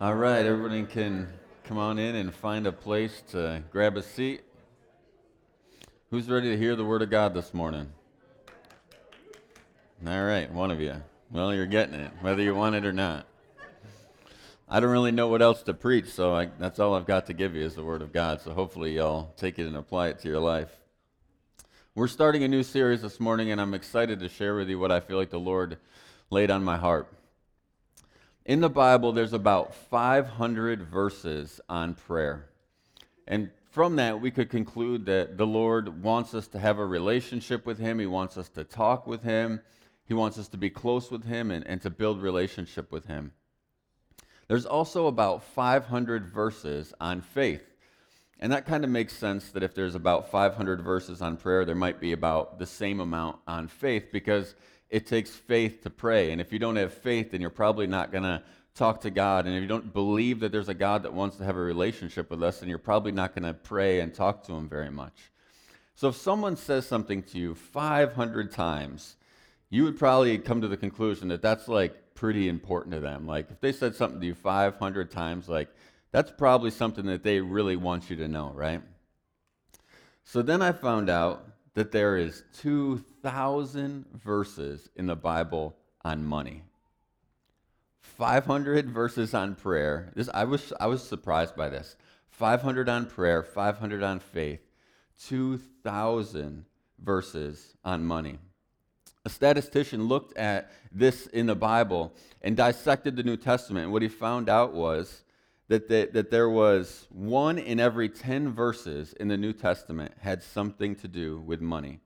All right, everybody can come on in and find a place to grab a seat. Who's ready to hear the Word of God this morning? All right, one of you. Well, you're getting it, whether you want it or not. I don't really know what else to preach, so I, that's all I've got to give you is the Word of God. So hopefully, y'all take it and apply it to your life. We're starting a new series this morning, and I'm excited to share with you what I feel like the Lord laid on my heart. In the Bible, there's about 500 verses on prayer. And from that, we could conclude that the Lord wants us to have a relationship with Him. He wants us to talk with Him. He wants us to be close with Him and, and to build relationship with Him. There's also about 500 verses on faith. And that kind of makes sense that if there's about 500 verses on prayer, there might be about the same amount on faith because it takes faith to pray. And if you don't have faith, then you're probably not going to talk to God. And if you don't believe that there's a God that wants to have a relationship with us, then you're probably not going to pray and talk to Him very much. So if someone says something to you 500 times, you would probably come to the conclusion that that's like pretty important to them. Like if they said something to you 500 times, like that's probably something that they really want you to know, right? So then I found out that there is 2,000 verses in the Bible on money. 500 verses on prayer. This, I, was, I was surprised by this. 500 on prayer, 500 on faith, 2,000 verses on money. A statistician looked at this in the Bible and dissected the New Testament. And what he found out was that, the, that there was one in every 10 verses in the New Testament had something to do with money.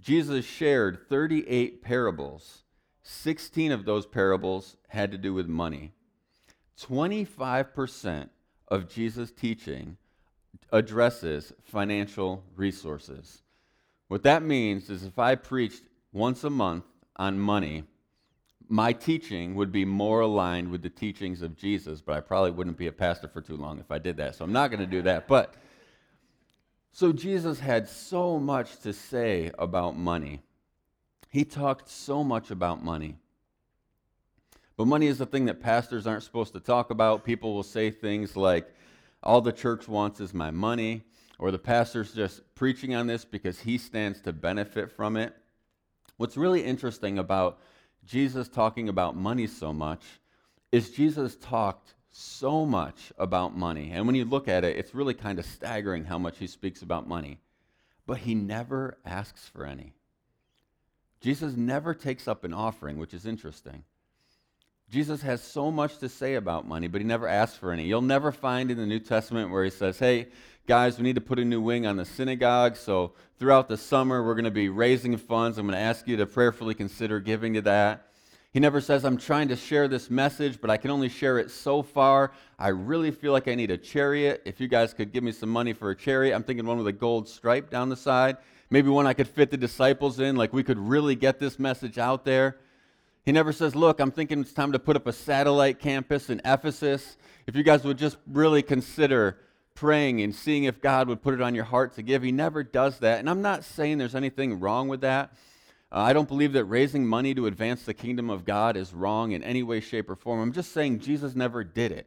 Jesus shared 38 parables. 16 of those parables had to do with money. 25% of Jesus' teaching addresses financial resources. What that means is if I preached once a month on money, my teaching would be more aligned with the teachings of Jesus, but I probably wouldn't be a pastor for too long if I did that. So I'm not going to do that. But so Jesus had so much to say about money. He talked so much about money. But money is the thing that pastors aren't supposed to talk about. People will say things like, all the church wants is my money, or the pastor's just preaching on this because he stands to benefit from it. What's really interesting about Jesus talking about money so much is Jesus talked so much about money. And when you look at it, it's really kind of staggering how much he speaks about money. But he never asks for any. Jesus never takes up an offering, which is interesting. Jesus has so much to say about money, but he never asks for any. You'll never find in the New Testament where he says, hey, guys, we need to put a new wing on the synagogue. So throughout the summer, we're going to be raising funds. I'm going to ask you to prayerfully consider giving to that. He never says, I'm trying to share this message, but I can only share it so far. I really feel like I need a chariot. If you guys could give me some money for a chariot, I'm thinking one with a gold stripe down the side. Maybe one I could fit the disciples in, like we could really get this message out there. He never says, Look, I'm thinking it's time to put up a satellite campus in Ephesus. If you guys would just really consider praying and seeing if God would put it on your heart to give. He never does that. And I'm not saying there's anything wrong with that. Uh, I don't believe that raising money to advance the kingdom of God is wrong in any way, shape, or form. I'm just saying Jesus never did it.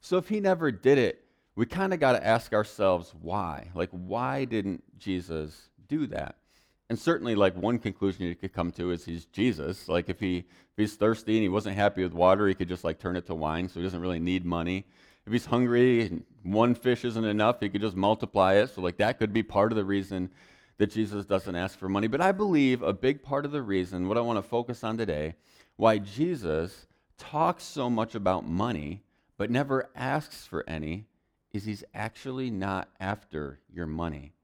So if he never did it, we kind of got to ask ourselves why. Like, why didn't Jesus do that? And certainly, like one conclusion you could come to is he's Jesus. Like if he if he's thirsty and he wasn't happy with water, he could just like turn it to wine, so he doesn't really need money. If he's hungry and one fish isn't enough, he could just multiply it. So like that could be part of the reason that Jesus doesn't ask for money. But I believe a big part of the reason, what I want to focus on today, why Jesus talks so much about money but never asks for any, is he's actually not after your money.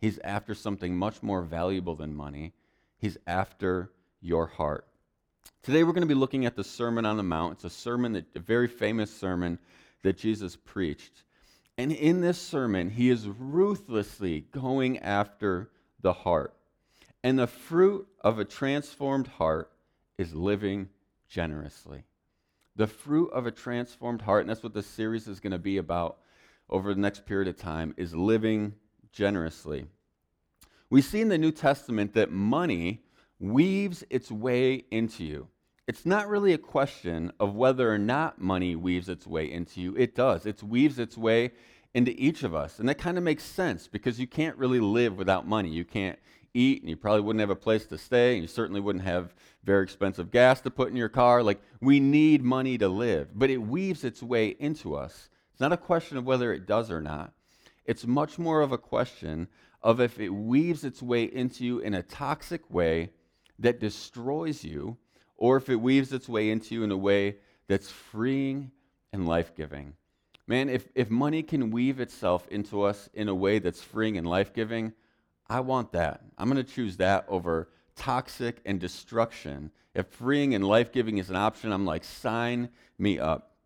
He's after something much more valuable than money. He's after your heart. Today we're going to be looking at the Sermon on the Mount. It's a sermon that a very famous sermon that Jesus preached. And in this sermon, he is ruthlessly going after the heart. And the fruit of a transformed heart is living generously. The fruit of a transformed heart, and that's what this series is going to be about over the next period of time, is living generously. We see in the New Testament that money weaves its way into you. it's not really a question of whether or not money weaves its way into you. It does. It weaves its way into each of us. And that kind of makes sense because you can't really live without money. You can't eat, and you probably wouldn't have a place to stay, and you certainly wouldn't have very expensive gas to put in your car. Like, we need money to live, but it weaves its way into us. It's not a question of whether it does or not, it's much more of a question of if it weaves its way into you in a toxic way that destroys you, or if it weaves its way into you in a way that's freeing and life giving. Man, if, if money can weave itself into us in a way that's freeing and life giving, I want that. I'm going to choose that over toxic and destruction. If freeing and life giving is an option, I'm like, sign me up.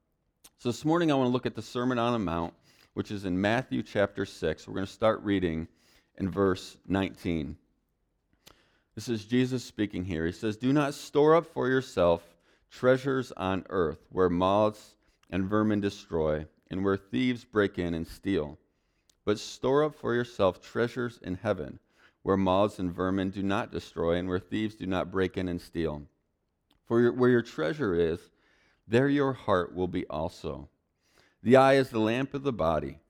So this morning, I want to look at the Sermon on the Mount, which is in Matthew chapter 6. We're going to start reading in verse 19. This is Jesus speaking here. He says, Do not store up for yourself treasures on earth where moths and vermin destroy and where thieves break in and steal but store up for yourself treasures in heaven, where moths and vermin do not destroy, and where thieves do not break in and steal. For your, where your treasure is, there your heart will be also. The eye is the lamp of the body.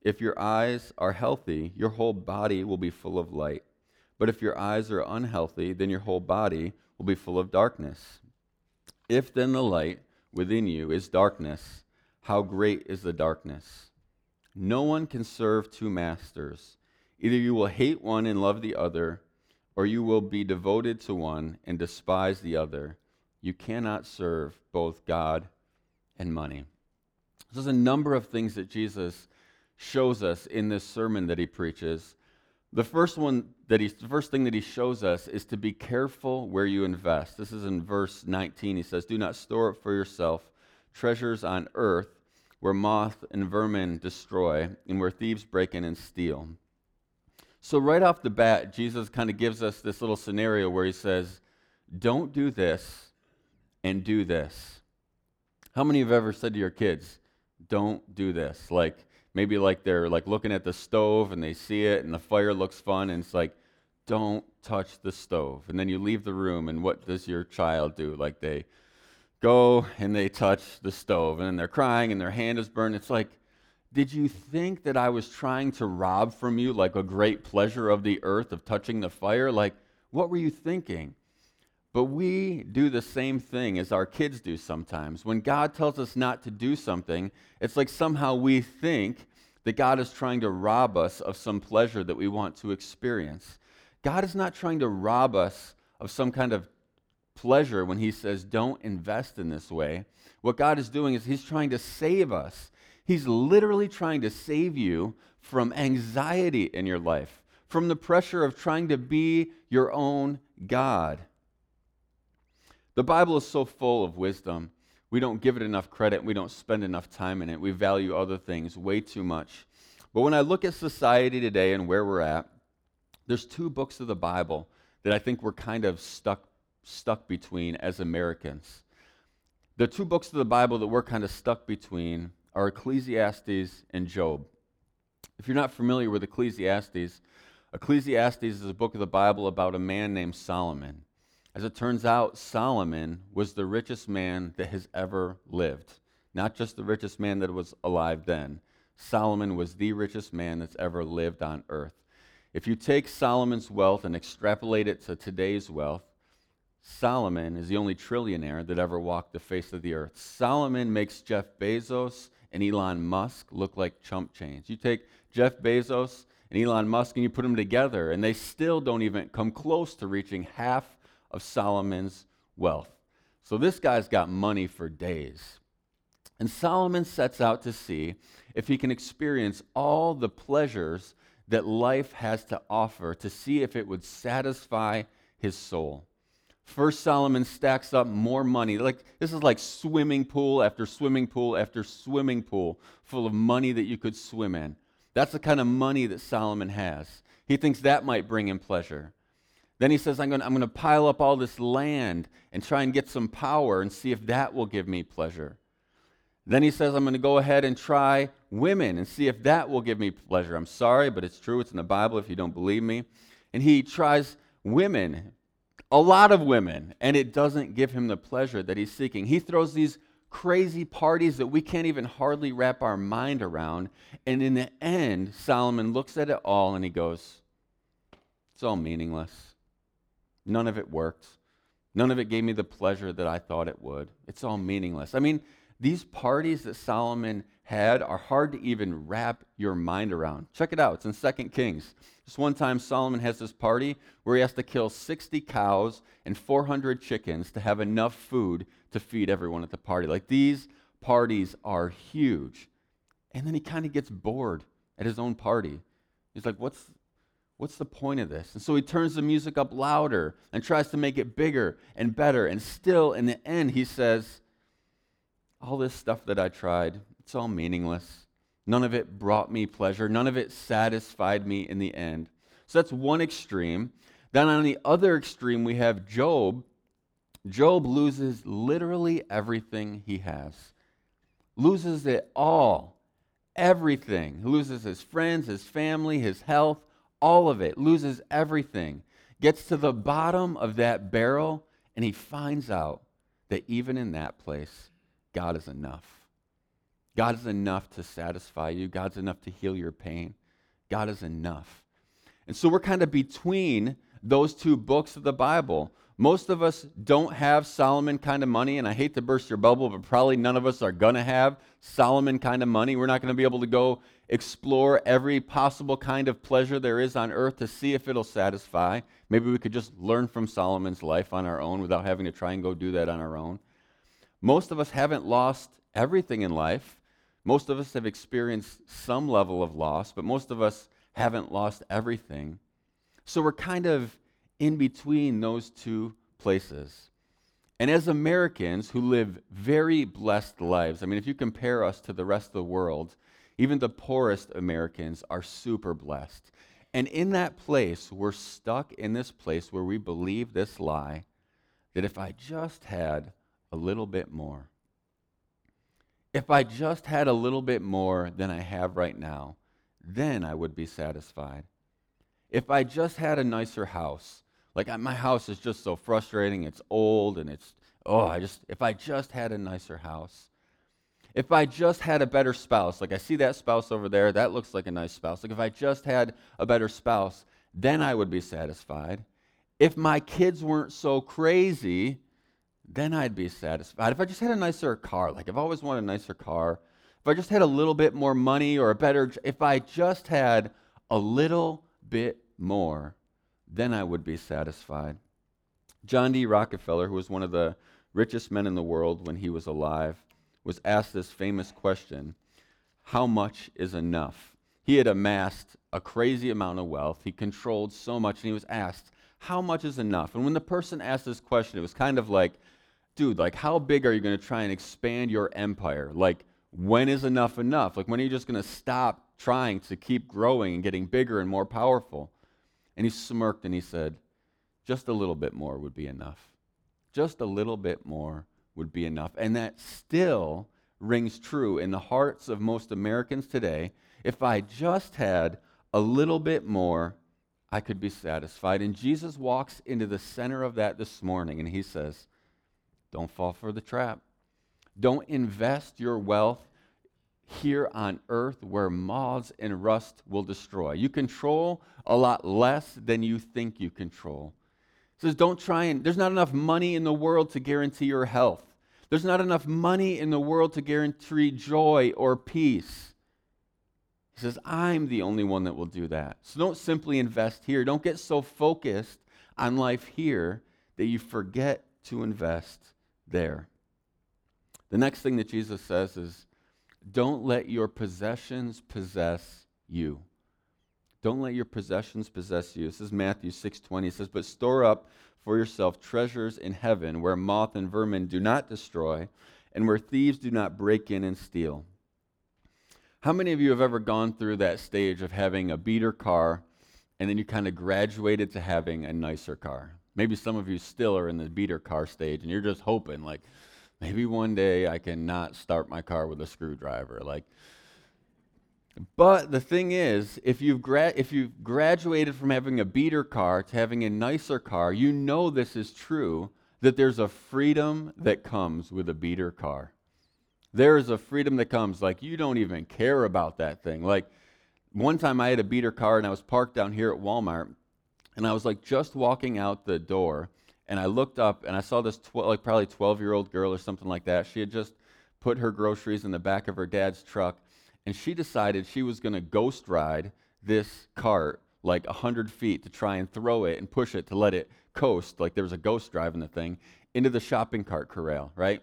If your eyes are healthy, your whole body will be full of light. But if your eyes are unhealthy, then your whole body will be full of darkness. If then the light within you is darkness, how great is the darkness? No one can serve two masters. Either you will hate one and love the other, or you will be devoted to one and despise the other. You cannot serve both God and money. There's a number of things that Jesus shows us in this sermon that he preaches. The first one that he, the first thing that he shows us is to be careful where you invest. This is in verse 19. He says, "Do not store up for yourself treasures on earth where moth and vermin destroy, and where thieves break in and steal. So, right off the bat, Jesus kind of gives us this little scenario where he says, Don't do this and do this. How many have ever said to your kids, Don't do this? Like, maybe like they're like looking at the stove and they see it and the fire looks fun and it's like, Don't touch the stove. And then you leave the room, and what does your child do? Like, they go and they touch the stove and they're crying and their hand is burned. It's like, did you think that I was trying to rob from you like a great pleasure of the earth of touching the fire? Like, what were you thinking? But we do the same thing as our kids do sometimes. When God tells us not to do something, it's like somehow we think that God is trying to rob us of some pleasure that we want to experience. God is not trying to rob us of some kind of pleasure when he says, don't invest in this way. What God is doing is he's trying to save us. He's literally trying to save you from anxiety in your life, from the pressure of trying to be your own God. The Bible is so full of wisdom. We don't give it enough credit. We don't spend enough time in it. We value other things way too much. But when I look at society today and where we're at, there's two books of the Bible that I think we're kind of stuck stuck between as Americans. The two books of the Bible that we're kind of stuck between are Ecclesiastes and Job. If you're not familiar with Ecclesiastes, Ecclesiastes is a book of the Bible about a man named Solomon. As it turns out, Solomon was the richest man that has ever lived. Not just the richest man that was alive then. Solomon was the richest man that's ever lived on earth. If you take Solomon's wealth and extrapolate it to today's wealth, Solomon is the only trillionaire that ever walked the face of the earth. Solomon makes Jeff Bezos and Elon Musk look like chump change. You take Jeff Bezos and Elon Musk and you put them together, and they still don't even come close to reaching half of Solomon's wealth. So this guy's got money for days. And Solomon sets out to see if he can experience all the pleasures that life has to offer to see if it would satisfy his soul. First Solomon stacks up more money. Like this is like swimming pool after swimming pool after swimming pool full of money that you could swim in. That's the kind of money that Solomon has. He thinks that might bring him pleasure. Then he says, I'm going, to, I'm to pile up all this land and try and get some power and see if that will give me pleasure. Then he says, I'm going to go ahead and try women and see if that will give me pleasure. I'm sorry, but it's true. It's in the Bible if you don't believe me. And he tries women a lot of women, and it doesn't give him the pleasure that he's seeking. He throws these crazy parties that we can't even hardly wrap our mind around. And in the end, Solomon looks at it all and he goes, It's all meaningless. None of it worked. None of it gave me the pleasure that I thought it would. It's all meaningless. I mean, these parties that Solomon had are hard to even wrap your mind around. Check it out. It's in 2 Kings. Just one time, Solomon has this party where he has to kill 60 cows and 400 chickens to have enough food to feed everyone at the party. Like these parties are huge. And then he kind of gets bored at his own party. He's like, what's, what's the point of this? And so he turns the music up louder and tries to make it bigger and better. And still, in the end, he says, all this stuff that I tried, it's all meaningless. None of it brought me pleasure. None of it satisfied me in the end. So that's one extreme. Then on the other extreme, we have Job. Job loses literally everything he has, loses it all. Everything. He loses his friends, his family, his health, all of it. Loses everything. Gets to the bottom of that barrel, and he finds out that even in that place, God is enough. God is enough to satisfy you. God's enough to heal your pain. God is enough. And so we're kind of between those two books of the Bible. Most of us don't have Solomon kind of money, and I hate to burst your bubble, but probably none of us are going to have Solomon kind of money. We're not going to be able to go explore every possible kind of pleasure there is on earth to see if it'll satisfy. Maybe we could just learn from Solomon's life on our own without having to try and go do that on our own. Most of us haven't lost everything in life. Most of us have experienced some level of loss, but most of us haven't lost everything. So we're kind of in between those two places. And as Americans who live very blessed lives, I mean, if you compare us to the rest of the world, even the poorest Americans are super blessed. And in that place, we're stuck in this place where we believe this lie that if I just had a little bit more, if I just had a little bit more than I have right now, then I would be satisfied. If I just had a nicer house, like my house is just so frustrating, it's old and it's, oh, I just, if I just had a nicer house, if I just had a better spouse, like I see that spouse over there, that looks like a nice spouse. Like if I just had a better spouse, then I would be satisfied. If my kids weren't so crazy, then I'd be satisfied. If I just had a nicer car, like I've always wanted a nicer car, if I just had a little bit more money or a better, if I just had a little bit more, then I would be satisfied. John D. Rockefeller, who was one of the richest men in the world when he was alive, was asked this famous question How much is enough? He had amassed a crazy amount of wealth. He controlled so much, and he was asked, How much is enough? And when the person asked this question, it was kind of like, dude, like, how big are you going to try and expand your empire? Like, when is enough enough? Like, when are you just going to stop trying to keep growing and getting bigger and more powerful? And he smirked and he said, just a little bit more would be enough. Just a little bit more would be enough. And that still rings true in the hearts of most Americans today. If I just had a little bit more, I could be satisfied. And Jesus walks into the center of that this morning and he says, don't fall for the trap. Don't invest your wealth here on earth where moths and rust will destroy. You control a lot less than you think you control. It says, don't try and, there's not enough money in the world to guarantee your health. There's not enough money in the world to guarantee joy or peace. He says, I'm the only one that will do that. So don't simply invest here. Don't get so focused on life here that you forget to invest there. The next thing that Jesus says is, don't let your possessions possess you. Don't let your possessions possess you. This is Matthew 6:20. It says, "But store up for yourself treasures in heaven where moth and vermin do not destroy and where thieves do not break in and steal." How many of you have ever gone through that stage of having a beater car and then you kind of graduated to having a nicer car? Maybe some of you still are in the beater car stage and you're just hoping, like, maybe one day I can not start my car with a screwdriver. Like, But the thing is, if you've, gra- if you've graduated from having a beater car to having a nicer car, you know this is true that there's a freedom that comes with a beater car. There is a freedom that comes, like you don't even care about that thing. Like one time I had a beater car and I was parked down here at Walmart, and I was like just walking out the door, and I looked up and I saw this tw- like probably 12 year old girl or something like that. She had just put her groceries in the back of her dad's truck, and she decided she was going to ghost ride this cart like 100 feet to try and throw it and push it to let it coast, like there was a ghost driving the thing, into the shopping cart corral, right?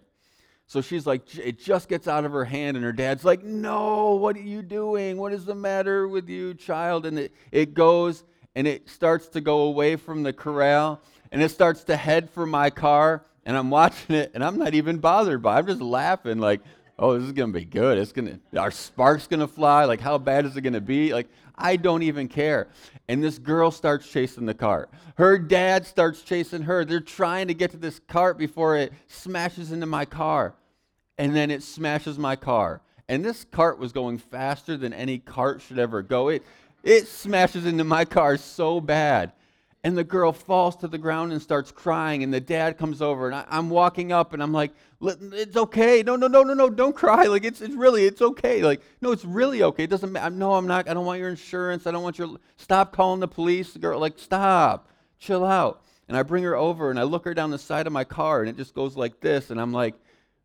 So she's like, it just gets out of her hand, and her dad's like, No, what are you doing? What is the matter with you, child? And it, it goes and it starts to go away from the corral and it starts to head for my car. And I'm watching it and I'm not even bothered by it. I'm just laughing, like, oh, this is to be good. It's to, our spark's to fly. Like, how bad is it to be? Like, I don't even care. And this girl starts chasing the cart. Her dad starts chasing her. They're trying to get to this cart before it smashes into my car. And then it smashes my car. And this cart was going faster than any cart should ever go. It, it smashes into my car so bad. And the girl falls to the ground and starts crying. And the dad comes over, and I, am walking up, and I'm like, "It's okay. No, no, no, no, no. Don't cry. Like it's it's really it's okay. Like no, it's really okay. It doesn't matter. No, I'm not. I don't want your insurance. I don't want your. Stop calling the police. The girl, like, stop. Chill out. And I bring her over, and I look her down the side of my car, and it just goes like this. And I'm like,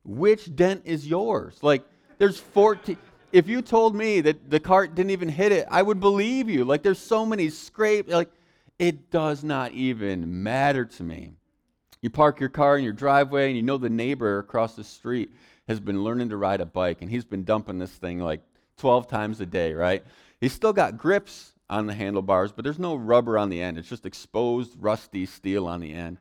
which dent is yours? Like, there's 14 if you told me that the cart didn't even hit it, I would believe you. Like there's so many scrapes. Like it does not even matter to me. You park your car in your driveway and you know the neighbor across the street has been learning to ride a bike and he's been dumping this thing like 12 times a day, right? He's still got grips on the handlebars, but there's no rubber on the end. It's just exposed, rusty steel on the end.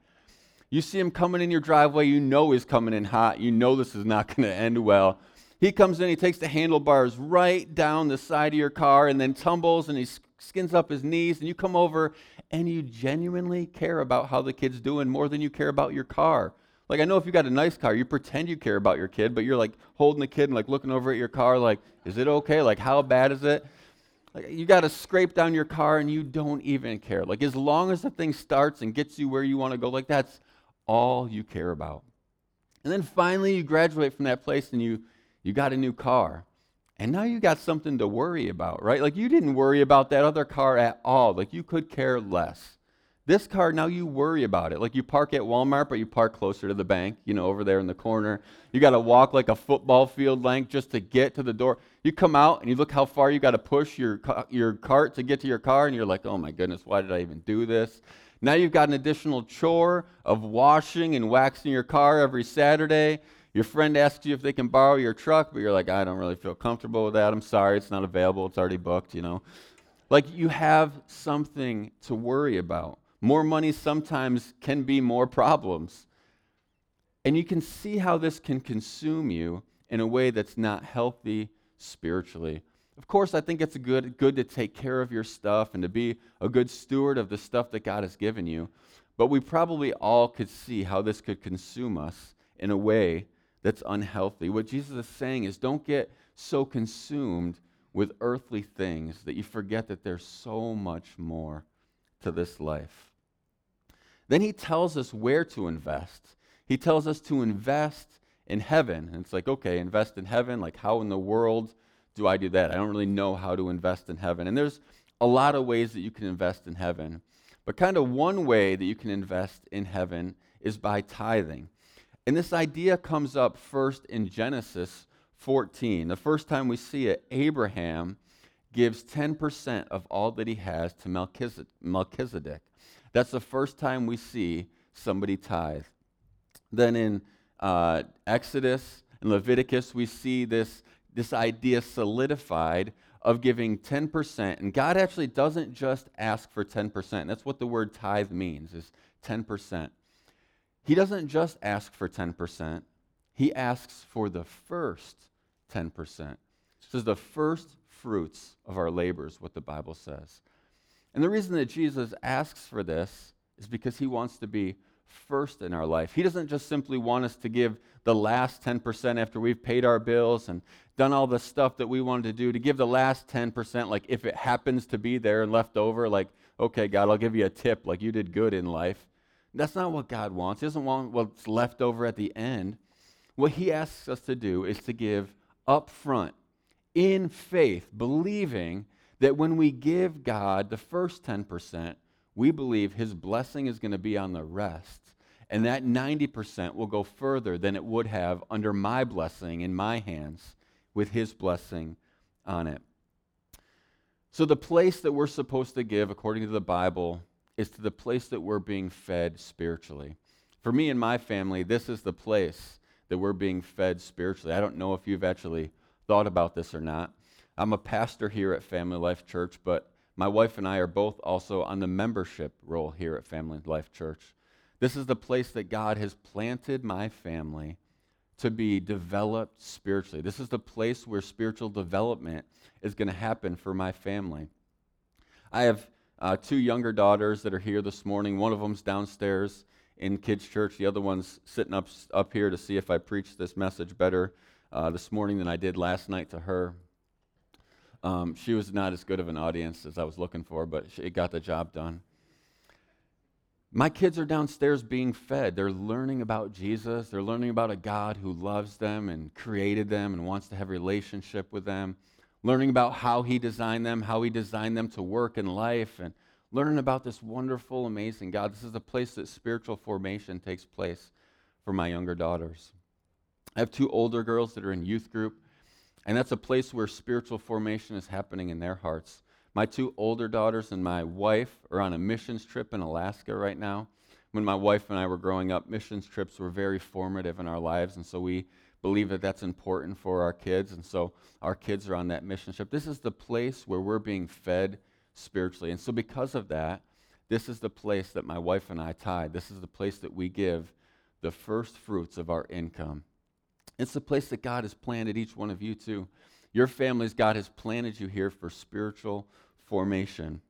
You see him coming in your driveway, you know he's coming in hot. You know this is not going to end well. He comes in, he takes the handlebars right down the side of your car and then tumbles and he skins up his knees. And you come over and you genuinely care about how the kid's doing more than you care about your car. Like, I know if you got a nice car, you pretend you care about your kid, but you're like holding the kid and like looking over at your car, like, is it okay? Like, how bad is it? Like, you got to scrape down your car and you don't even care. Like, as long as the thing starts and gets you where you want to go, like, that's all you care about. And then finally, you graduate from that place and you you got a new car. And now you got something to worry about, right? Like you didn't worry about that other car at all. Like you could care less. This car, now you worry about it. Like you park at Walmart, but you park closer to the bank, you know, over there in the corner. You got to walk like a football field length just to get to the door. You come out and you look how far you got to push your, your cart to get to your car, and you're like, oh my goodness, why did I even do this? Now you've got an additional chore of washing and waxing your car every Saturday. Your friend asks you if they can borrow your truck, but you're like, I don't really feel comfortable with that. I'm sorry, it's not available. It's already booked, you know. Like you have something to worry about. More money sometimes can be more problems. And you can see how this can consume you in a way that's not healthy spiritually. Of course, I think it's good, good to take care of your stuff and to be a good steward of the stuff that God has given you. But we probably all could see how this could consume us in a way that's unhealthy. What Jesus is saying is don't get so consumed with earthly things that you forget that there's so much more to this life. Then he tells us where to invest. He tells us to invest in heaven. And it's like, okay, invest in heaven. Like, how in the world do I do that? I don't really know how to invest in heaven. And there's a lot of ways that you can invest in heaven. But kind of one way that you can invest in heaven is by tithing. And this idea comes up first in Genesis 14. The first time we see it, Abraham gives 10% of all that he has to Melchizedek. That's the first time we see somebody tithe. Then in uh, Exodus and Leviticus, we see this, this idea solidified of giving 10%. And God actually doesn't just ask for 10%. That's what the word tithe means, is 10%. He doesn't just ask for 10%, he asks for the first 10%. This is the first fruits of our labors, what the Bible says. And the reason that Jesus asks for this is because he wants to be first in our life. He doesn't just simply want us to give the last 10% after we've paid our bills and done all the stuff that we wanted to do, to give the last 10%, like if it happens to be there and left over, like, okay, God, I'll give you a tip, like you did good in life. That's not what God wants. He doesn't want what's left over at the end. What He asks us to do is to give up front in faith, believing that when we give God the first 10%, we believe His blessing is going to be on the rest. And that 90% will go further than it would have under my blessing in my hands with His blessing on it. So, the place that we're supposed to give, according to the Bible, is to the place that we're being fed spiritually. For me and my family, this is the place that we're being fed spiritually. I don't know if you've actually thought about this or not. I'm a pastor here at Family Life Church, but my wife and I are both also on the membership roll here at Family Life Church. This is the place that God has planted my family to be developed spiritually. This is the place where spiritual development is going to happen for my family. I have uh, two younger daughters that are here this morning. One of them's downstairs in kids' church. The other one's sitting up up here to see if I preach this message better uh, this morning than I did last night to her. Um, she was not as good of an audience as I was looking for, but she, it got the job done. My kids are downstairs being fed. They're learning about Jesus. They're learning about a God who loves them and created them and wants to have a relationship with them. Learning about how he designed them, how he designed them to work in life, and learning about this wonderful, amazing God. This is a place that spiritual formation takes place for my younger daughters. I have two older girls that are in youth group, and that's a place where spiritual formation is happening in their hearts. My two older daughters and my wife are on a missions trip in Alaska right now. When my wife and I were growing up, missions trips were very formative in our lives, and so we believe that that's important for our kids, and so our kids are on that mission trip. This is the place where we're being fed spiritually. And so, because of that, this is the place that my wife and I tithe. This is the place that we give the first fruits of our income. It's the place that God has planted each one of you to. Your families, God has planted you here for spiritual formation.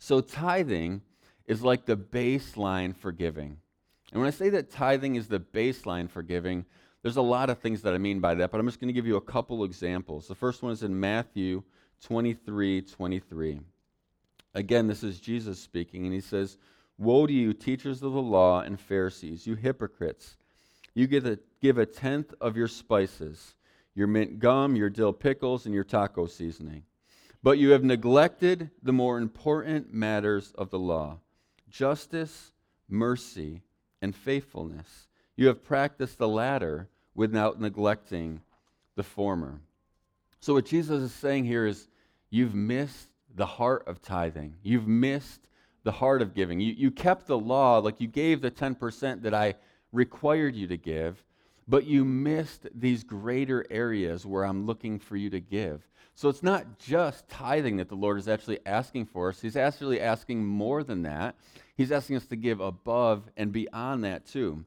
So, tithing is like the baseline for giving. And when I say that tithing is the baseline for giving, there's a lot of things that I mean by that, but I'm just going to give you a couple examples. The first one is in Matthew 23 23. Again, this is Jesus speaking, and he says, Woe to you, teachers of the law and Pharisees, you hypocrites! You give a, give a tenth of your spices, your mint gum, your dill pickles, and your taco seasoning. But you have neglected the more important matters of the law justice, mercy, and faithfulness. You have practiced the latter without neglecting the former. So, what Jesus is saying here is you've missed the heart of tithing. You've missed the heart of giving. You, you kept the law, like you gave the 10% that I required you to give, but you missed these greater areas where I'm looking for you to give. So it's not just tithing that the Lord is actually asking for us. He's actually asking more than that. He's asking us to give above and beyond that too.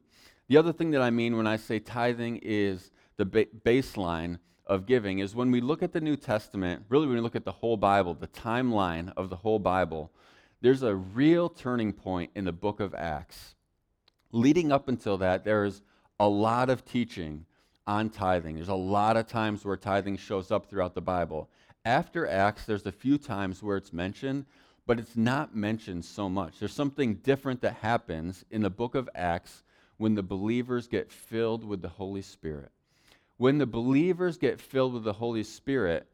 The other thing that I mean when I say tithing is the ba- baseline of giving is when we look at the New Testament, really when we look at the whole Bible, the timeline of the whole Bible, there's a real turning point in the book of Acts. Leading up until that, there's a lot of teaching on tithing. There's a lot of times where tithing shows up throughout the Bible. After Acts, there's a few times where it's mentioned, but it's not mentioned so much. There's something different that happens in the book of Acts when the believers get filled with the Holy Spirit. When the believers get filled with the Holy Spirit,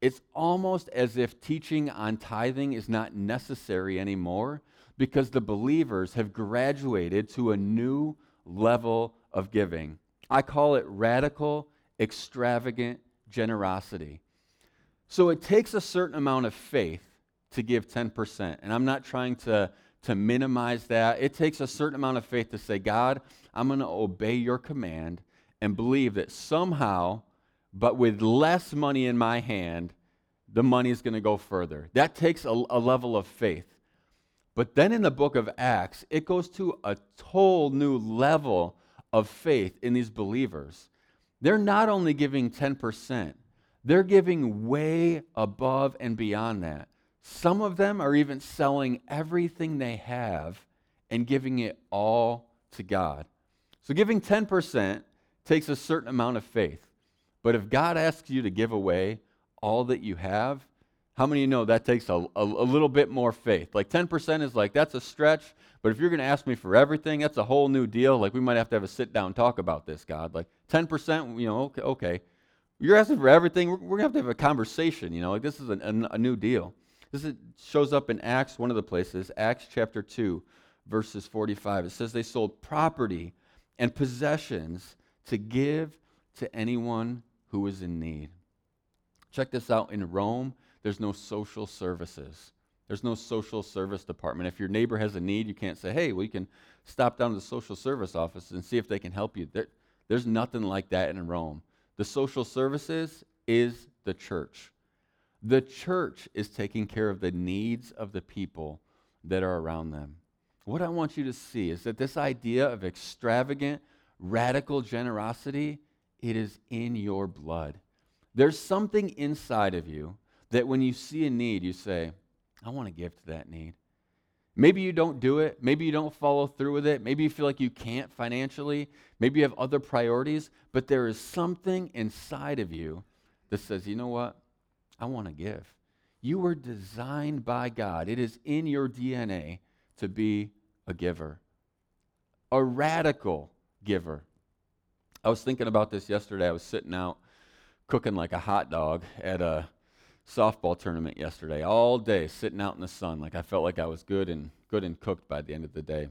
it's almost as if teaching on tithing is not necessary anymore because the believers have graduated to a new level of giving. I call it radical, extravagant generosity. So it takes a certain amount of faith to give 10%. And I'm not trying to, to minimize that. It takes a certain amount of faith to say, God, I'm going to obey your command and believe that somehow, but with less money in my hand, the money is going to go further. That takes a, a level of faith. But then in the book of Acts, it goes to a whole new level of faith in these believers. They're not only giving 10%, they're giving way above and beyond that. Some of them are even selling everything they have and giving it all to God. So giving 10% takes a certain amount of faith. But if God asks you to give away all that you have, how many of you know that takes a, a, a little bit more faith? Like 10% is like, that's a stretch. But if you're going to ask me for everything, that's a whole new deal. Like we might have to have a sit down talk about this, God. Like 10%, you know, okay, okay. You're asking for everything. We're, we're going to have to have a conversation, you know, like this is a, a, a new deal. This is, shows up in Acts, one of the places, Acts chapter 2, verses 45. It says they sold property and possessions to give to anyone who was in need. Check this out in Rome, there's no social services. There's no social service department. If your neighbor has a need, you can't say, hey, we can stop down to the social service office and see if they can help you. There, there's nothing like that in Rome. The social services is the church. The church is taking care of the needs of the people that are around them. What I want you to see is that this idea of extravagant, radical generosity, it is in your blood. There's something inside of you that when you see a need, you say, I want to give to that need. Maybe you don't do it. Maybe you don't follow through with it. Maybe you feel like you can't financially. Maybe you have other priorities. But there is something inside of you that says, you know what? I want to give. You were designed by God, it is in your DNA to be a giver, a radical giver. I was thinking about this yesterday. I was sitting out cooking like a hot dog at a softball tournament yesterday, all day sitting out in the sun. Like I felt like I was good and good and cooked by the end of the day.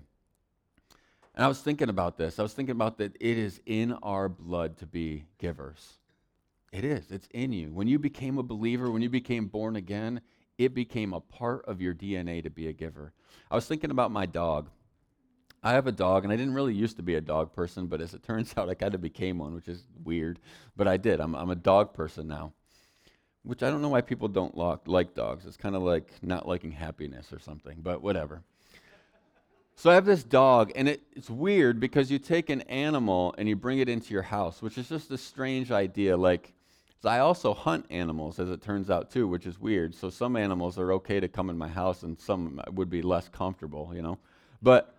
And I was thinking about this. I was thinking about that it is in our blood to be givers. It is. It's in you. When you became a believer, when you became born again, it became a part of your DNA to be a giver. I was thinking about my dog. I have a dog, and I didn't really used to be a dog person, but as it turns out, I kind of became one, which is weird. But I did. I'm, I'm a dog person now which I don't know why people don't like dogs. It's kind of like not liking happiness or something, but whatever. So I have this dog, and it, it's weird because you take an animal and you bring it into your house, which is just a strange idea. Like, I also hunt animals, as it turns out, too, which is weird. So some animals are okay to come in my house, and some would be less comfortable, you know. But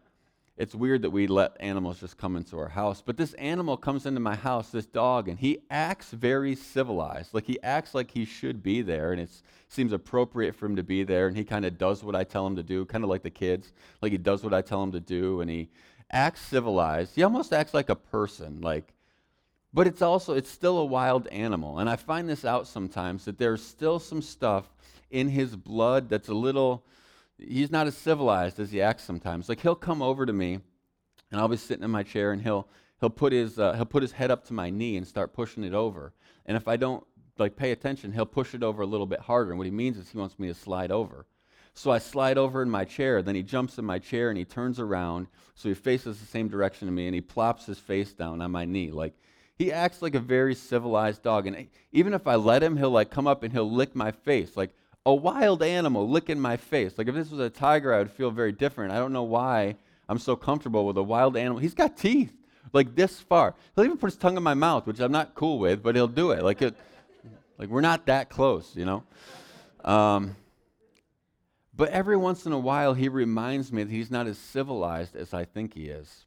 it's weird that we let animals just come into our house. But this animal comes into my house, this dog, and he acts very civilized. Like he acts like he should be there, and it seems appropriate for him to be there. And he kind of does what I tell him to do, kind of like the kids. Like he does what I tell him to do, and he acts civilized. He almost acts like a person, like. But it's also it's still a wild animal, and I find this out sometimes that there's still some stuff in his blood that's a little he's not as civilized as he acts sometimes. Like he'll come over to me, and I'll be sitting in my chair, and he'll he'll put his uh, he'll put his head up to my knee and start pushing it over. And if I don't like pay attention, he'll push it over a little bit harder. And what he means is he wants me to slide over. So I slide over in my chair. Then he jumps in my chair and he turns around. So he faces the same direction to me and he plops his face down on my knee. Like he acts like a very civilized dog. And even if I let him, he'll like come up and he'll lick my face. Like a wild animal licking my face. Like if this was a tiger, I would feel very different. I don't know why I'm so comfortable with a wild animal. He's got teeth like this far. He'll even put his tongue in my mouth, which I'm not cool with, but he'll do it. Like it, like we're not that close, you know. Um, but every once in a while, he reminds me that he's not as civilized as I think he is.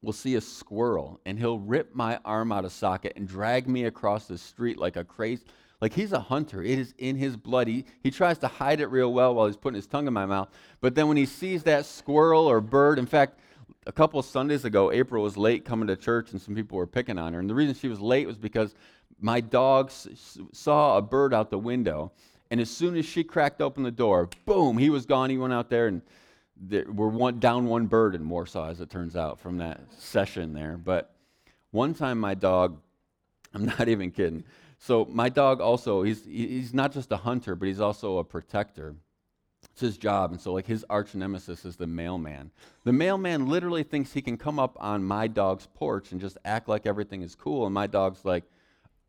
We'll see a squirrel, and he'll rip my arm out of socket and drag me across the street like a crazy like he's a hunter. It is in his blood. He, he tries to hide it real well while he's putting his tongue in my mouth. But then when he sees that squirrel or bird, in fact, a couple of Sundays ago, April was late coming to church and some people were picking on her. And the reason she was late was because my dog s- saw a bird out the window. And as soon as she cracked open the door, boom, he was gone. He went out there and there, we're one, down one bird in Warsaw, as it turns out, from that session there. But one time my dog, I'm not even kidding, so my dog also, he's, he's not just a hunter, but he's also a protector. It's his job. And so, like, his arch nemesis is the mailman. The mailman literally thinks he can come up on my dog's porch and just act like everything is cool. And my dog's like,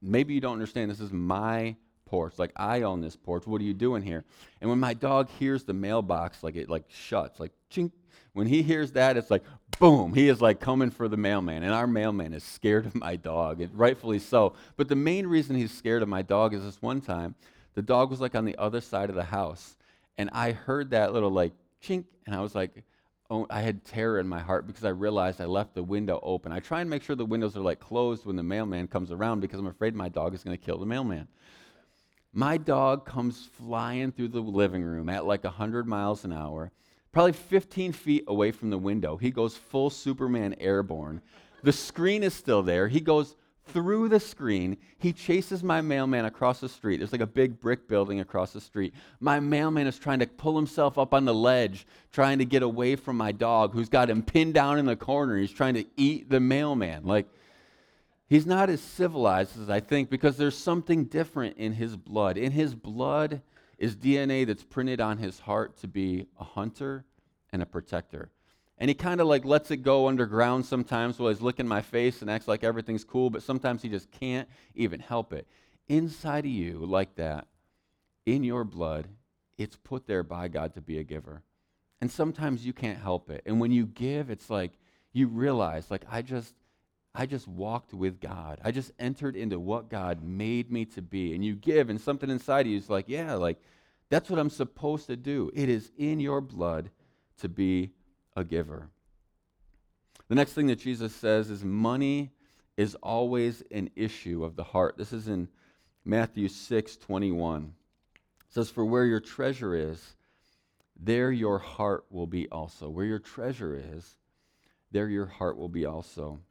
maybe you don't understand. This is my porch. Like, I own this porch. What are you doing here? And when my dog hears the mailbox, like, it like shuts, like, chink. When he hears that, it's like, boom, he is like coming for the mailman. And our mailman is scared of my dog, and rightfully so. But the main reason he's scared of my dog is this one time, the dog was like on the other side of the house. And I heard that little like chink, and I was like, oh, I had terror in my heart because I realized I left the window open. I try and make sure the windows are like closed when the mailman comes around because I'm afraid my dog is going to kill the mailman. My dog comes flying through the living room at like 100 miles an hour, probably 15 feet away from the window. He goes full Superman airborne. The screen is still there. He goes through the screen. He chases my mailman across the street. There's like a big brick building across the street. My mailman is trying to pull himself up on the ledge, trying to get away from my dog, who's got him pinned down in the corner. He's trying to eat the mailman. Like, he's not as civilized as I think because there's something different in his blood. In his blood is DNA that's printed on his heart to be a hunter and a protector. And he kind of like lets it go underground sometimes while he's licking my face and acts like everything's cool, but sometimes he just can't even help it. Inside of you, like that, in your blood, it's put there by God to be a giver. And sometimes you can't help it. And when you give, it's like you realize, like, I just. I just walked with God. I just entered into what God made me to be. And you give, and something inside of you is like, yeah, like that's what I'm supposed to do. It is in your blood to be a giver. The next thing that Jesus says is money is always an issue of the heart. This is in Matthew 6 21. It says, For where your treasure is, there your heart will be also. Where your treasure is, there your heart will be also.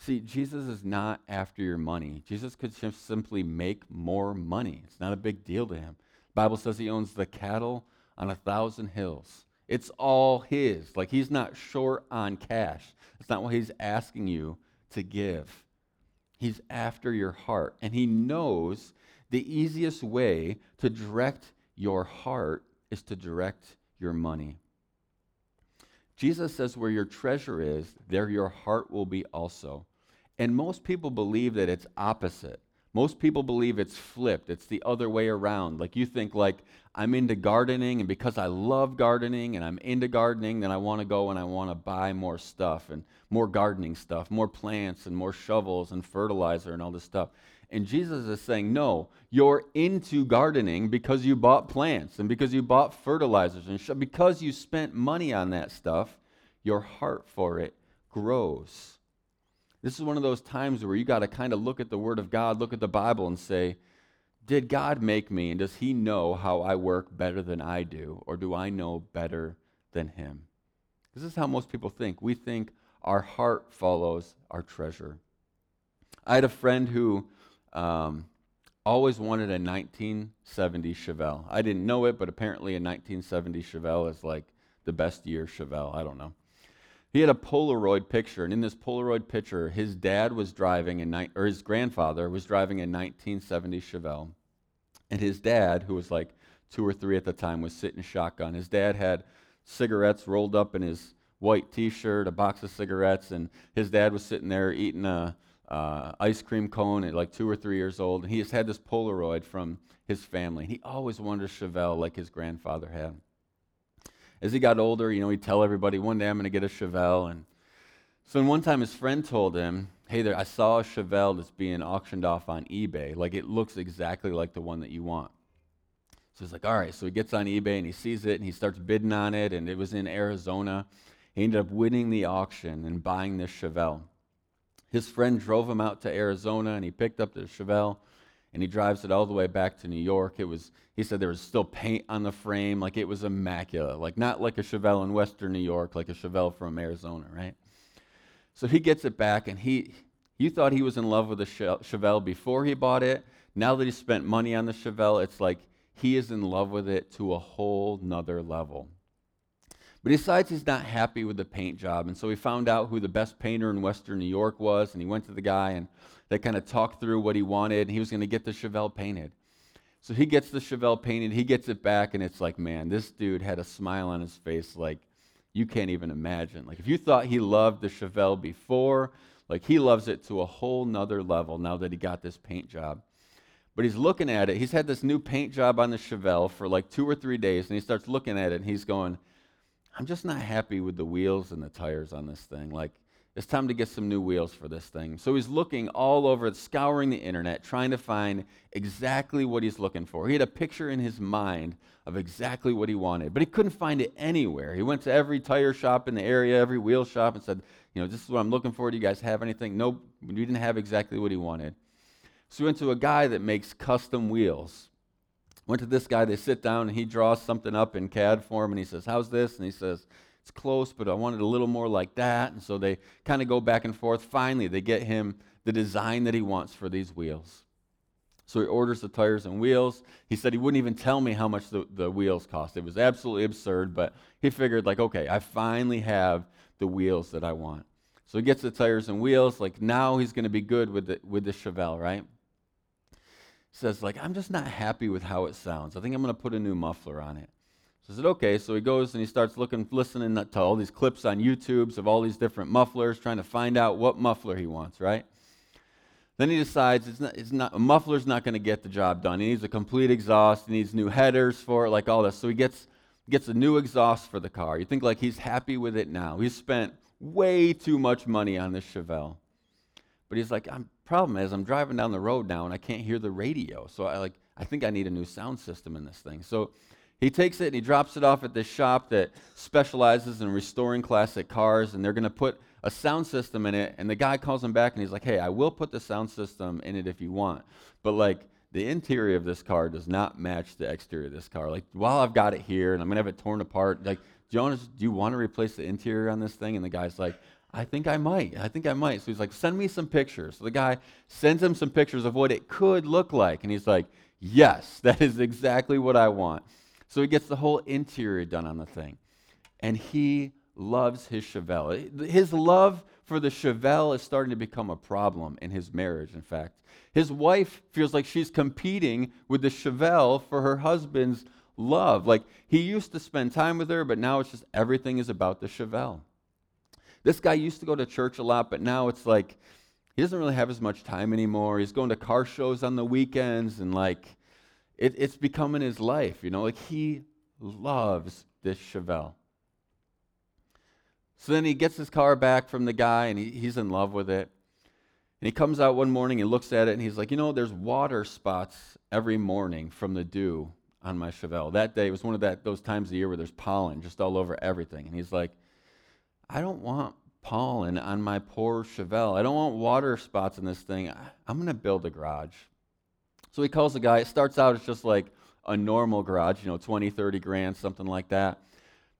See, Jesus is not after your money. Jesus could just simply make more money. It's not a big deal to him. The Bible says he owns the cattle on a thousand hills. It's all His. Like He's not short on cash. That's not what He's asking you to give. He's after your heart. And He knows the easiest way to direct your heart is to direct your money. Jesus says, Where your treasure is, there your heart will be also. And most people believe that it's opposite. Most people believe it's flipped. It's the other way around. Like you think like I'm into gardening and because I love gardening and I'm into gardening, then I want to go and I want to buy more stuff and more gardening stuff, more plants and more shovels and fertilizer and all this stuff. And Jesus is saying, "No, you're into gardening because you bought plants and because you bought fertilizers and sh- because you spent money on that stuff, your heart for it grows." This is one of those times where you got to kind of look at the Word of God, look at the Bible, and say, Did God make me? And does He know how I work better than I do? Or do I know better than Him? This is how most people think. We think our heart follows our treasure. I had a friend who um, always wanted a 1970 Chevelle. I didn't know it, but apparently a 1970 Chevelle is like the best year Chevelle. I don't know. He had a Polaroid picture, and in this Polaroid picture, his dad was driving, a or his grandfather was driving a 1970 Chevelle. And his dad, who was like two or three at the time, was sitting shotgun. His dad had cigarettes rolled up in his white T-shirt, a box of cigarettes, and his dad was sitting there eating a uh, ice cream cone at like two or three years old. And he just had this Polaroid from his family. He always wanted a Chevelle like his grandfather had as he got older, you know, he'd tell everybody, one day I'm going to get a Chevelle. And so one time his friend told him, hey there, I saw a Chevelle that's being auctioned off on eBay. Like it looks exactly like the one that you want. So he's like, all right. So he gets on eBay and he sees it and he starts bidding on it. And it was in Arizona. He ended up winning the auction and buying this Chevelle. His friend drove him out to Arizona and he picked up the Chevelle and he drives it all the way back to New York. It was, he said there was still paint on the frame, like it was immaculate, like not like a Chevelle in Western New York, like a Chevelle from Arizona, right? So he gets it back, and he, you thought he was in love with the Chevelle before he bought it. Now that he spent money on the Chevelle, it's like he is in love with it to a whole nother level. But he decides he's not happy with the paint job, and so he found out who the best painter in Western New York was, and he went to the guy and they kind of talked through what he wanted, and he was going to get the Chevelle painted. So he gets the Chevelle painted, he gets it back, and it's like, man, this dude had a smile on his face like you can't even imagine. Like if you thought he loved the Chevelle before, like he loves it to a whole nother level now that he got this paint job. But he's looking at it. He's had this new paint job on the Chevelle for like two or three days, and he starts looking at it and he's going, I'm just not happy with the wheels and the tires on this thing. Like, it's time to get some new wheels for this thing. So he's looking all over, scouring the internet, trying to find exactly what he's looking for. He had a picture in his mind of exactly what he wanted, but he couldn't find it anywhere. He went to every tire shop in the area, every wheel shop, and said, You know, this is what I'm looking for. Do you guys have anything? Nope, we didn't have exactly what he wanted. So he went to a guy that makes custom wheels. Went to this guy, they sit down, and he draws something up in CAD form, and he says, How's this? And he says, it's close, but I wanted a little more like that. And so they kind of go back and forth. Finally, they get him the design that he wants for these wheels. So he orders the tires and wheels. He said he wouldn't even tell me how much the, the wheels cost. It was absolutely absurd, but he figured, like, okay, I finally have the wheels that I want. So he gets the tires and wheels. Like, now he's going to be good with the, with the Chevelle, right? Says, like, I'm just not happy with how it sounds. I think I'm going to put a new muffler on it. So I said, okay. So he goes and he starts looking, listening to all these clips on YouTubes of all these different mufflers, trying to find out what muffler he wants, right? Then he decides it's not, it's not, a muffler's not going to get the job done. He needs a complete exhaust. He needs new headers for it, like all this. So he gets, gets a new exhaust for the car. You think like he's happy with it now. He's spent way too much money on this Chevelle. But he's like, I'm, problem is I'm driving down the road now and I can't hear the radio. So I like, I think I need a new sound system in this thing. So he takes it and he drops it off at this shop that specializes in restoring classic cars, and they're going to put a sound system in it. And the guy calls him back and he's like, Hey, I will put the sound system in it if you want. But, like, the interior of this car does not match the exterior of this car. Like, while I've got it here and I'm going to have it torn apart, like, Jonas, do you want to replace the interior on this thing? And the guy's like, I think I might. I think I might. So he's like, send me some pictures. So the guy sends him some pictures of what it could look like. And he's like, yes, that is exactly what I want. So he gets the whole interior done on the thing. And he loves his Chevelle. His love for the Chevelle is starting to become a problem in his marriage, in fact. His wife feels like she's competing with the Chevelle for her husband's love. Like he used to spend time with her, but now it's just everything is about the Chevelle. This guy used to go to church a lot, but now it's like he doesn't really have as much time anymore. He's going to car shows on the weekends and like it, it's becoming his life, you know, like he loves this Chevelle. So then he gets his car back from the guy and he, he's in love with it. And he comes out one morning and looks at it and he's like, you know, there's water spots every morning from the dew on my Chevelle. That day was one of that those times of year where there's pollen just all over everything. And he's like, I don't want pollen on my poor Chevelle. I don't want water spots in this thing. I'm going to build a garage. So he calls the guy. It starts out as just like a normal garage, you know, 20, 30 grand, something like that.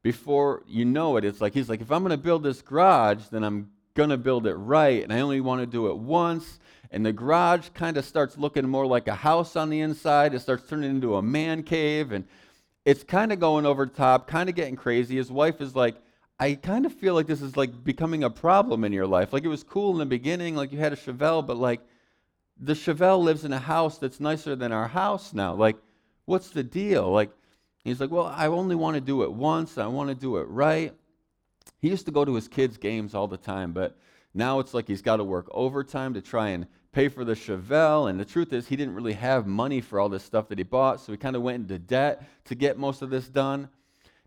Before you know it, it's like he's like, if I'm going to build this garage, then I'm going to build it right, and I only want to do it once. And the garage kind of starts looking more like a house on the inside. It starts turning into a man cave, and it's kind of going over the top, kind of getting crazy. His wife is like, I kind of feel like this is like becoming a problem in your life. Like it was cool in the beginning, like you had a Chevelle, but like the Chevelle lives in a house that's nicer than our house now. Like, what's the deal? Like, he's like, well, I only want to do it once. I want to do it right. He used to go to his kids' games all the time, but now it's like he's got to work overtime to try and pay for the Chevelle. And the truth is, he didn't really have money for all this stuff that he bought, so he kind of went into debt to get most of this done.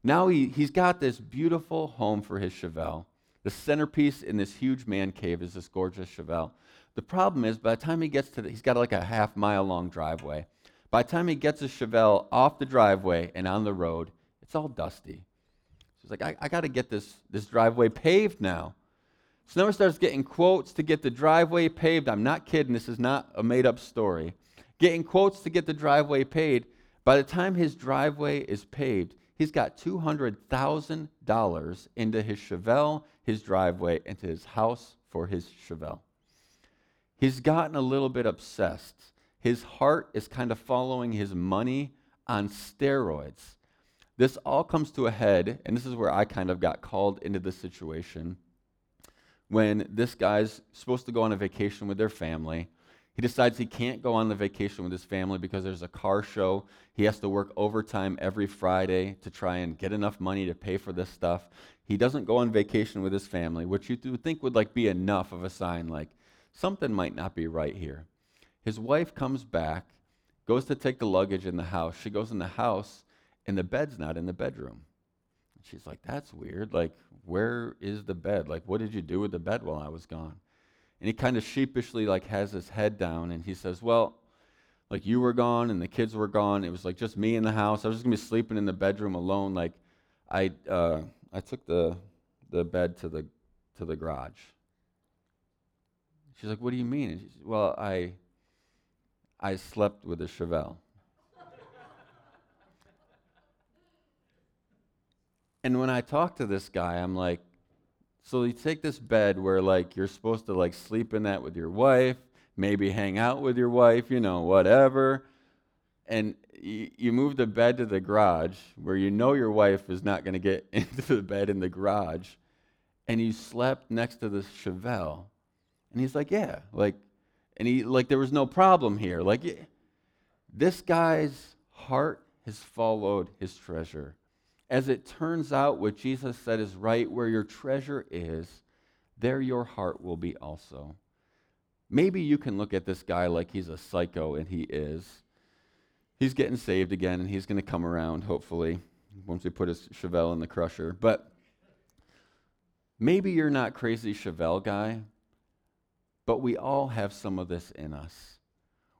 Now he, he's got this beautiful home for his Chevelle. The centerpiece in this huge man cave is this gorgeous Chevelle. The problem is, by the time he gets to the, he's got like a half mile long driveway. By the time he gets his Chevelle off the driveway and on the road, it's all dusty. So he's like, I, I got to get this, this driveway paved now. So now he starts getting quotes to get the driveway paved. I'm not kidding, this is not a made up story. Getting quotes to get the driveway paved. By the time his driveway is paved, he's got $200,000 into his Chevelle, his driveway, into his house for his Chevelle. He's gotten a little bit obsessed. His heart is kind of following his money on steroids. This all comes to a head, and this is where I kind of got called into this situation. When this guy's supposed to go on a vacation with their family, he decides he can't go on the vacation with his family because there's a car show. He has to work overtime every Friday to try and get enough money to pay for this stuff. He doesn't go on vacation with his family, which you would think would like be enough of a sign like something might not be right here. His wife comes back, goes to take the luggage in the house. She goes in the house, and the bed's not in the bedroom. She's like, That's weird. Like, where is the bed? Like, what did you do with the bed while I was gone? And he kind of sheepishly like has his head down and he says, Well, like you were gone and the kids were gone. It was like just me in the house. I was just gonna be sleeping in the bedroom alone. Like I uh, I took the the bed to the to the garage. She's like, What do you mean? And she said, Well, I I slept with a Chevelle. and when I talk to this guy, I'm like, so you take this bed where like you're supposed to like sleep in that with your wife, maybe hang out with your wife, you know, whatever. And you, move the bed to the garage where you know your wife is not going to get into the bed in the garage, and you slept next to this Chevelle. And he's like, yeah, like, and he like there was no problem here. Like, this guy's heart has followed his treasure. As it turns out, what Jesus said is right where your treasure is, there your heart will be also. Maybe you can look at this guy like he's a psycho, and he is. He's getting saved again, and he's going to come around, hopefully, once we put his Chevelle in the crusher. But maybe you're not crazy Chevelle guy, but we all have some of this in us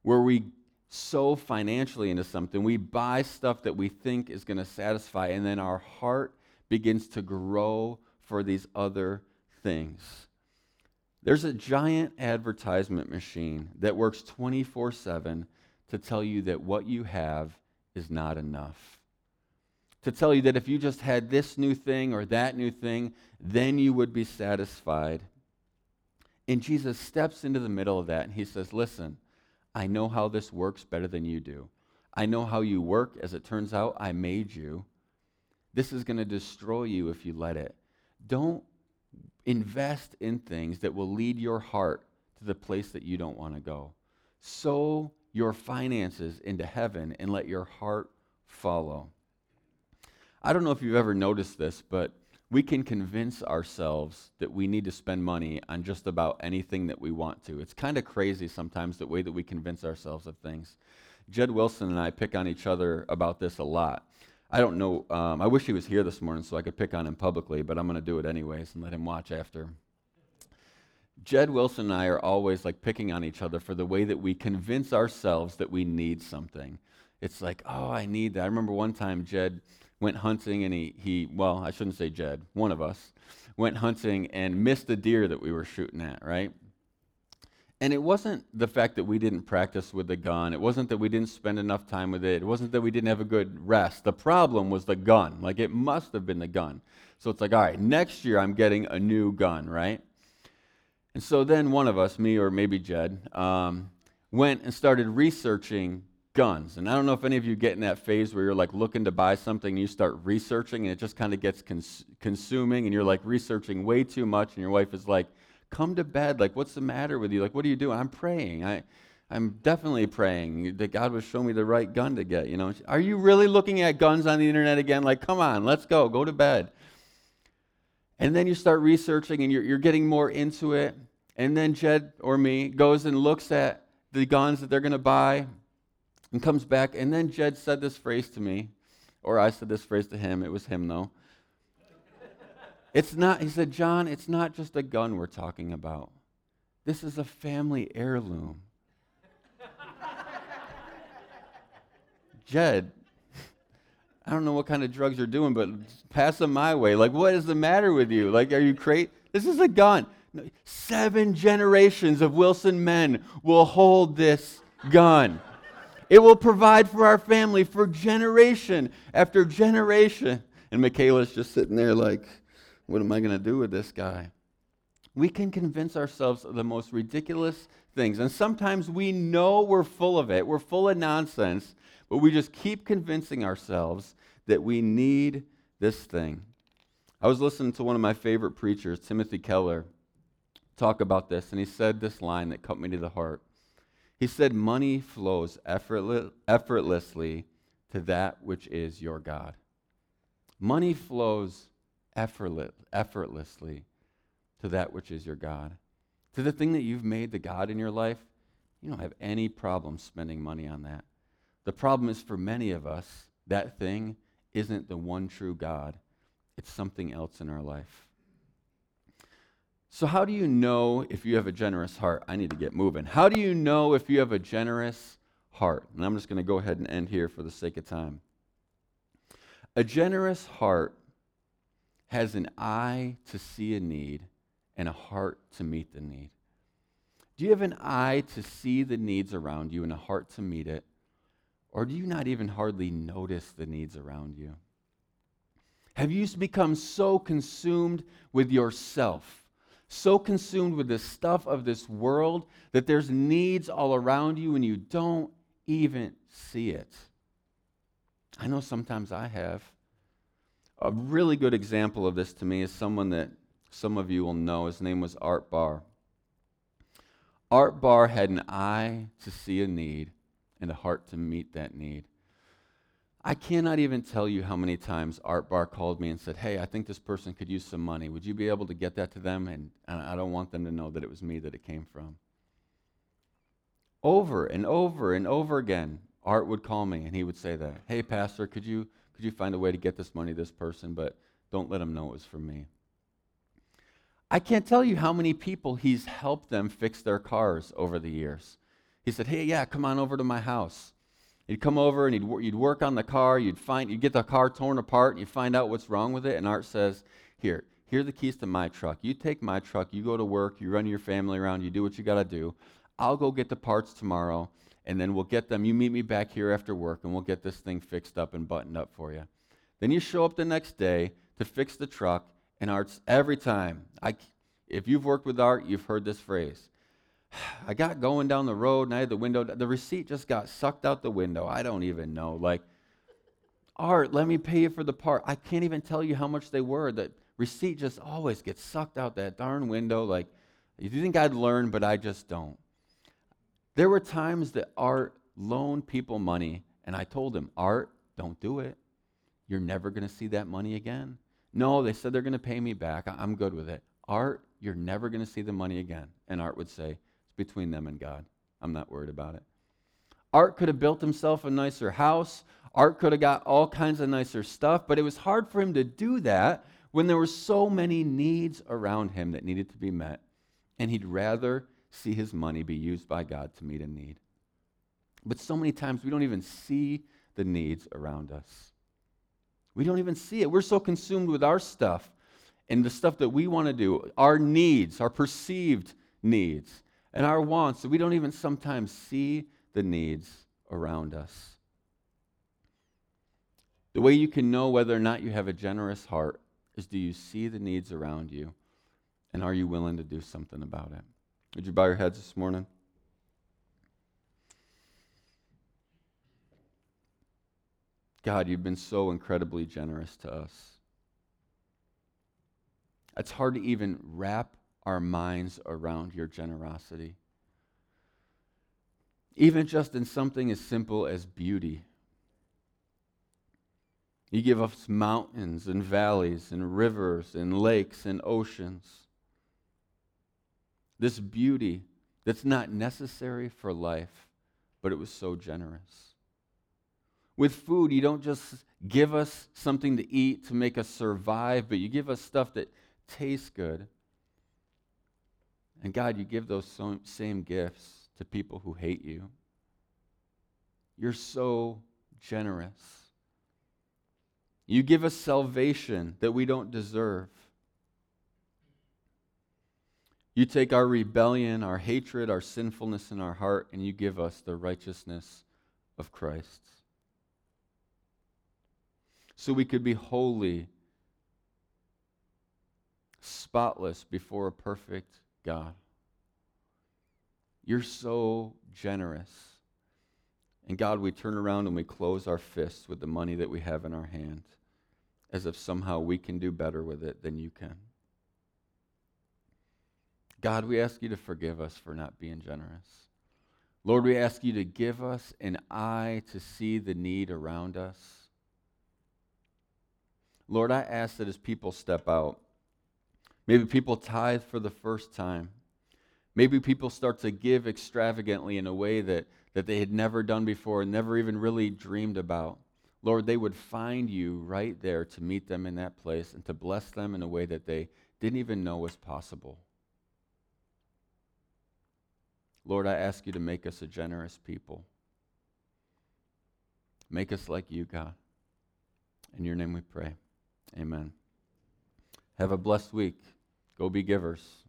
where we so financially into something. We buy stuff that we think is going to satisfy, and then our heart begins to grow for these other things. There's a giant advertisement machine that works 24 7 to tell you that what you have is not enough. To tell you that if you just had this new thing or that new thing, then you would be satisfied. And Jesus steps into the middle of that and he says, Listen, I know how this works better than you do. I know how you work. As it turns out, I made you. This is going to destroy you if you let it. Don't invest in things that will lead your heart to the place that you don't want to go. Sow your finances into heaven and let your heart follow. I don't know if you've ever noticed this, but we can convince ourselves that we need to spend money on just about anything that we want to. It's kind of crazy sometimes the way that we convince ourselves of things. Jed Wilson and I pick on each other about this a lot. I don't know. Um, I wish he was here this morning so I could pick on him publicly, but I'm going to do it anyways and let him watch after. Jed Wilson and I are always like picking on each other for the way that we convince ourselves that we need something. It's like, oh, I need that. I remember one time Jed went hunting and he, he well, I shouldn't say Jed, one of us went hunting and missed a deer that we were shooting at, right? And it wasn't the fact that we didn't practice with the gun. It wasn't that we didn't spend enough time with it. It wasn't that we didn't have a good rest. The problem was the gun. Like it must have been the gun. So it's like, all right, next year I'm getting a new gun, right? And so then one of us, me or maybe Jed, um, went and started researching guns. And I don't know if any of you get in that phase where you're like looking to buy something and you start researching and it just kind of gets cons- consuming and you're like researching way too much and your wife is like, come to bed. Like, what's the matter with you? Like, what are you doing? I'm praying. I, I'm definitely praying that God would show me the right gun to get. You know, are you really looking at guns on the internet again? Like, come on, let's go, go to bed. And then you start researching and you're, you're getting more into it. And then Jed or me goes and looks at the guns that they're going to buy and comes back. And then Jed said this phrase to me, or I said this phrase to him. It was him, though. It's not, he said, John, it's not just a gun we're talking about. This is a family heirloom. Jed, I don't know what kind of drugs you're doing, but pass them my way. Like, what is the matter with you? Like, are you crazy? This is a gun. Seven generations of Wilson men will hold this gun. It will provide for our family for generation after generation. And Michaela's just sitting there like, what am I going to do with this guy? We can convince ourselves of the most ridiculous things. And sometimes we know we're full of it, we're full of nonsense, but we just keep convincing ourselves that we need this thing. I was listening to one of my favorite preachers, Timothy Keller, talk about this, and he said this line that cut me to the heart. He said, Money flows effortlessly to that which is your God. Money flows effortlessly to that which is your God. To the thing that you've made the God in your life, you don't have any problem spending money on that. The problem is for many of us, that thing isn't the one true God. it's something else in our life. So, how do you know if you have a generous heart? I need to get moving. How do you know if you have a generous heart? And I'm just going to go ahead and end here for the sake of time. A generous heart has an eye to see a need and a heart to meet the need. Do you have an eye to see the needs around you and a heart to meet it? Or do you not even hardly notice the needs around you? Have you become so consumed with yourself, so consumed with the stuff of this world that there's needs all around you and you don't even see it? I know sometimes I have. A really good example of this to me is someone that some of you will know. His name was Art Barr. Art Barr had an eye to see a need and a heart to meet that need. I cannot even tell you how many times Art Barr called me and said, Hey, I think this person could use some money. Would you be able to get that to them? And, and I don't want them to know that it was me that it came from. Over and over and over again, Art would call me and he would say that, Hey, Pastor, could you, could you find a way to get this money to this person, but don't let them know it was from me? I can't tell you how many people he's helped them fix their cars over the years. He said, Hey, yeah, come on over to my house. He'd come over and he'd, you'd work on the car. You'd find, you'd get the car torn apart and you find out what's wrong with it. And Art says, Here, here are the keys to my truck. You take my truck, you go to work, you run your family around, you do what you got to do. I'll go get the parts tomorrow and then we'll get them. You meet me back here after work and we'll get this thing fixed up and buttoned up for you. Then you show up the next day to fix the truck and Art's every time. I, if you've worked with Art, you've heard this phrase. I got going down the road and I had the window. The receipt just got sucked out the window. I don't even know. Like, Art, let me pay you for the part. I can't even tell you how much they were. The receipt just always gets sucked out that darn window. Like, you think I'd learn, but I just don't. There were times that Art loaned people money, and I told him, Art, don't do it. You're never going to see that money again. No, they said they're going to pay me back. I'm good with it. Art, you're never going to see the money again. And Art would say, It's between them and God. I'm not worried about it. Art could have built himself a nicer house. Art could have got all kinds of nicer stuff, but it was hard for him to do that when there were so many needs around him that needed to be met. And he'd rather see his money be used by God to meet a need. But so many times we don't even see the needs around us. We don't even see it. We're so consumed with our stuff and the stuff that we want to do, our needs, our perceived needs, and our wants, that we don't even sometimes see the needs around us. The way you can know whether or not you have a generous heart is do you see the needs around you? And are you willing to do something about it? Would you bow your heads this morning? God, you've been so incredibly generous to us. It's hard to even wrap our minds around your generosity. Even just in something as simple as beauty. You give us mountains and valleys and rivers and lakes and oceans. This beauty that's not necessary for life, but it was so generous. With food, you don't just give us something to eat to make us survive, but you give us stuff that tastes good. And God, you give those same gifts to people who hate you. You're so generous. You give us salvation that we don't deserve. You take our rebellion, our hatred, our sinfulness in our heart, and you give us the righteousness of Christ. So we could be holy spotless before a perfect God. You're so generous. And God, we turn around and we close our fists with the money that we have in our hand as if somehow we can do better with it than you can. God, we ask you to forgive us for not being generous. Lord, we ask you to give us an eye to see the need around us. Lord, I ask that as people step out, Maybe people tithe for the first time. Maybe people start to give extravagantly in a way that, that they had never done before and never even really dreamed about. Lord, they would find you right there to meet them in that place and to bless them in a way that they didn't even know was possible. Lord, I ask you to make us a generous people. Make us like you, God. In your name we pray. Amen. Have a blessed week. Go be givers.